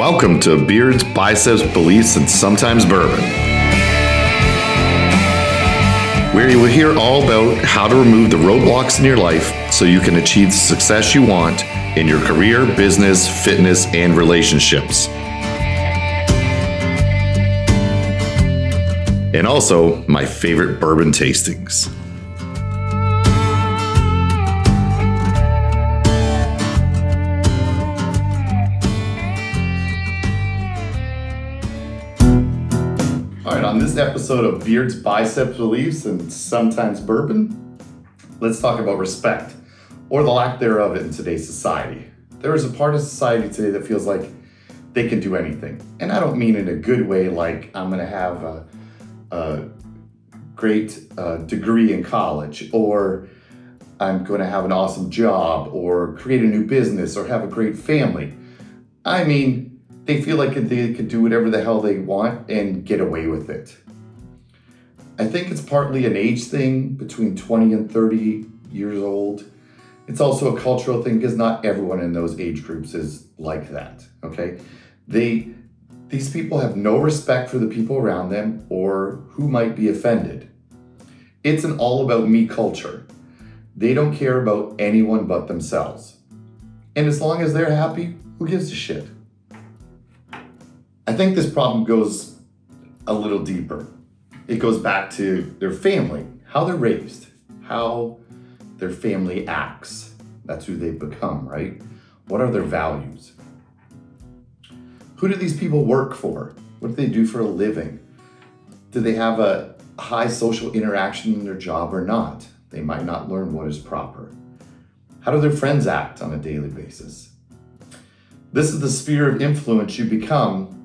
Welcome to Beards, Biceps, Beliefs, and Sometimes Bourbon, where you will hear all about how to remove the roadblocks in your life so you can achieve the success you want in your career, business, fitness, and relationships. And also, my favorite bourbon tastings. This episode of Beards, Biceps, Beliefs, and Sometimes Bourbon, let's talk about respect, or the lack thereof in today's society. There is a part of society today that feels like they can do anything. And I don't mean in a good way, like I'm gonna have a, a great uh, degree in college, or I'm gonna have an awesome job, or create a new business, or have a great family. I mean, they feel like they could do whatever the hell they want and get away with it. I think it's partly an age thing between 20 and 30 years old. It's also a cultural thing because not everyone in those age groups is like that, okay? They these people have no respect for the people around them or who might be offended. It's an all about me culture. They don't care about anyone but themselves. And as long as they're happy, who gives a shit? I think this problem goes a little deeper. It goes back to their family, how they're raised, how their family acts. That's who they've become, right? What are their values? Who do these people work for? What do they do for a living? Do they have a high social interaction in their job or not? They might not learn what is proper. How do their friends act on a daily basis? This is the sphere of influence you become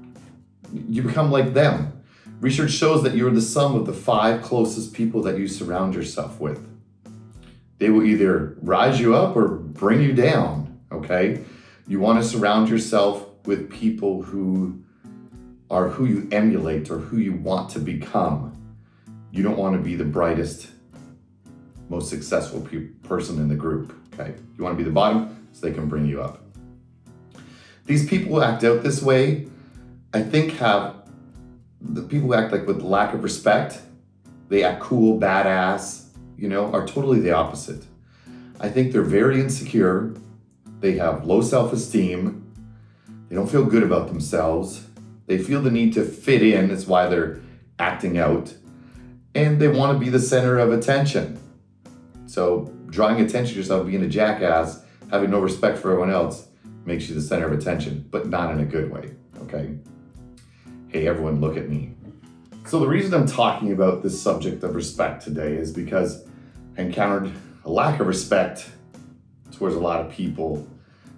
you become like them. Research shows that you're the sum of the five closest people that you surround yourself with. They will either rise you up or bring you down, okay? You want to surround yourself with people who are who you emulate or who you want to become. You don't want to be the brightest, most successful pe- person in the group, okay? You want to be the bottom so they can bring you up. These people act out this way I think have the people who act like with lack of respect, they act cool, badass, you know, are totally the opposite. I think they're very insecure. They have low self esteem. They don't feel good about themselves. They feel the need to fit in. That's why they're acting out. And they want to be the center of attention. So, drawing attention to yourself, being a jackass, having no respect for everyone else, makes you the center of attention, but not in a good way. Okay hey, everyone, look at me. So, the reason I'm talking about this subject of respect today is because I encountered a lack of respect towards a lot of people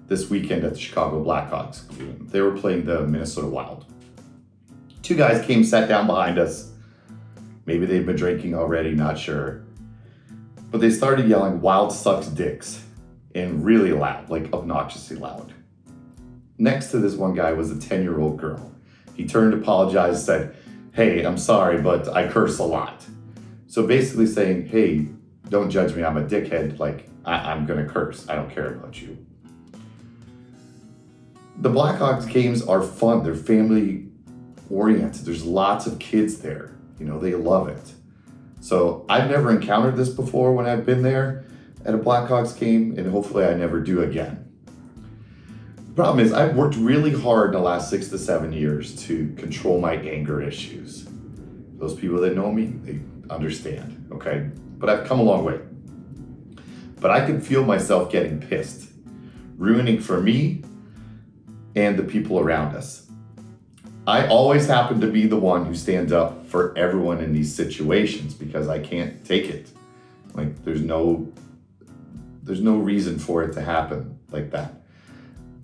this weekend at the Chicago Blackhawks. They were playing the Minnesota Wild. Two guys came, sat down behind us. Maybe they've been drinking already, not sure. But they started yelling, Wild sucks dicks, and really loud, like obnoxiously loud. Next to this one guy was a 10 year old girl. He turned, apologized, said, Hey, I'm sorry, but I curse a lot. So basically saying, Hey, don't judge me, I'm a dickhead. Like, I- am gonna curse. I don't care about you. The Blackhawks games are fun, they're family oriented. There's lots of kids there. You know, they love it. So I've never encountered this before when I've been there at a Blackhawks game, and hopefully I never do again problem is I've worked really hard in the last six to seven years to control my anger issues. Those people that know me, they understand, okay? But I've come a long way. But I can feel myself getting pissed, ruining for me and the people around us. I always happen to be the one who stands up for everyone in these situations because I can't take it. Like there's no there's no reason for it to happen like that.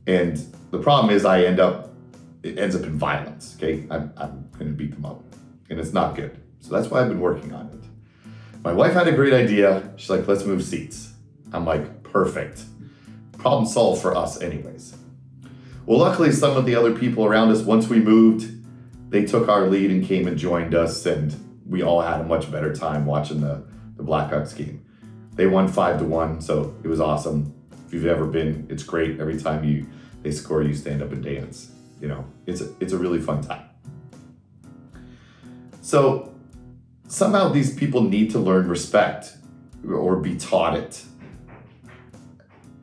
And the problem is, I end up, it ends up in violence. Okay. I'm, I'm to beat them up. And it's not good. So that's why I've been working on it. My wife had a great idea. She's like, let's move seats. I'm like, perfect. Problem solved for us, anyways. Well, luckily, some of the other people around us, once we moved, they took our lead and came and joined us, and we all had a much better time watching the, the Blackhawks game. They won five to one, so it was awesome. If you've ever been, it's great. Every time you they score, you stand up and dance. you know, it's a, it's a really fun time. So somehow these people need to learn respect or be taught it.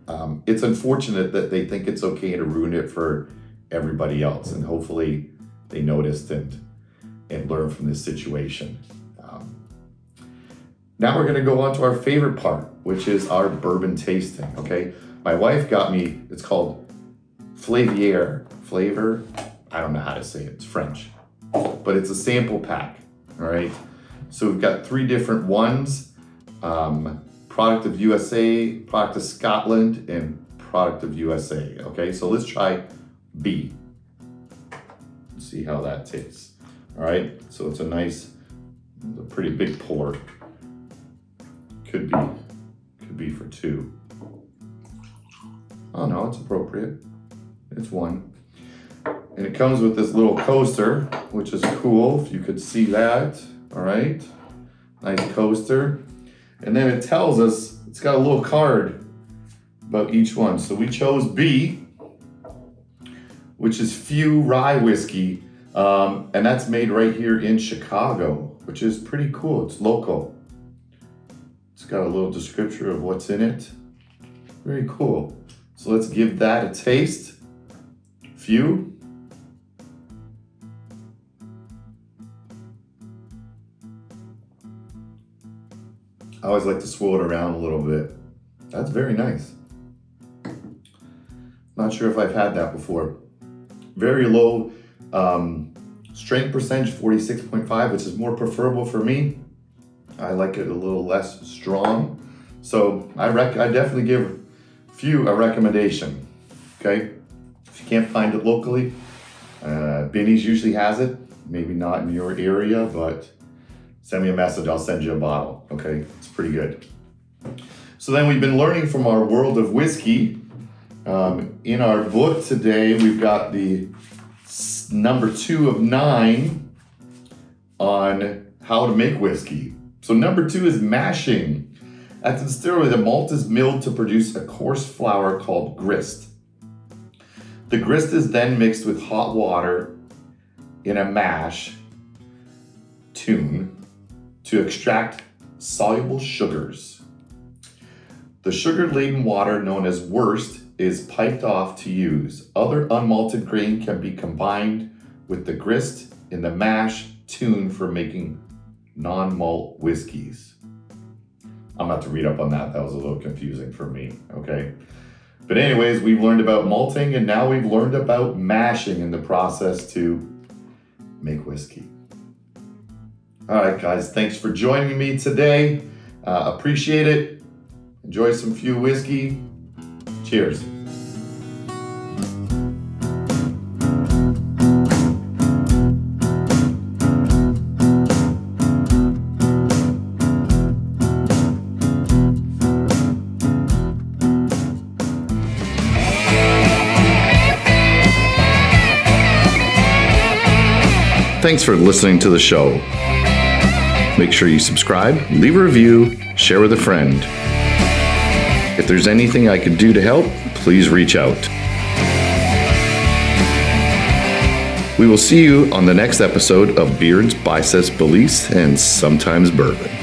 Um, it's unfortunate that they think it's okay to ruin it for everybody else, and hopefully they noticed and and learn from this situation. Now we're to go on to our favorite part, which is our bourbon tasting. Okay, my wife got me. It's called Flaviar flavor. I don't know how to say it. It's French, but it's a sample pack. All right. So we've got three different ones. Um, product of USA, product of Scotland, and product of USA. Okay, so let's try B. See how that tastes. All right, so it's a nice, a pretty big pour. Could be, could be for two. Oh no, it's appropriate. It's one. And it comes with this little coaster, which is cool, if you could see that. All right, nice coaster. And then it tells us, it's got a little card about each one. So we chose B, which is Few Rye Whiskey. Um, and that's made right here in Chicago, which is pretty cool. It's local. Got a little description of what's in it. Very cool. So let's give that a taste. Few. I always like to swirl it around a little bit. That's very nice. Not sure if I've had that before. Very low um, strength percentage, 46.5, which is more preferable for me. I like it a little less strong. So I rec I definitely give a few a recommendation. Okay, if you can't find it locally, uh, usually has it. Maybe not in your area, but send me a message. I'll send you a bottle. Okay, it's pretty good. So then we've been learning from our world of whiskey. Um, in our book today, we've got the number two of nine on how to make whiskey. So number two is mashing. At the distillery, the malt is milled to produce a coarse flour called grist. The grist is then mixed with hot water in a mash tun to extract soluble sugars. The sugar laden water, known as wort, is piped off to use. Other unmalted grain can be combined with the grist in the mash tun for making non malt whiskeys. I'm about to read up on that. That was a little confusing for me, okay? But, anyways, we've learned about malting and now we've learned about mashing in the process to make whiskey. All right, guys, thanks for joining me today. Uh, appreciate it. Enjoy some few whiskey. Cheers. Thanks for listening to the show. Make sure you subscribe, leave a review, share with a friend. If there's anything I could do to help, please reach out. We will see you on the next episode of Beards, Biceps, Beliefs, and Sometimes Bourbon.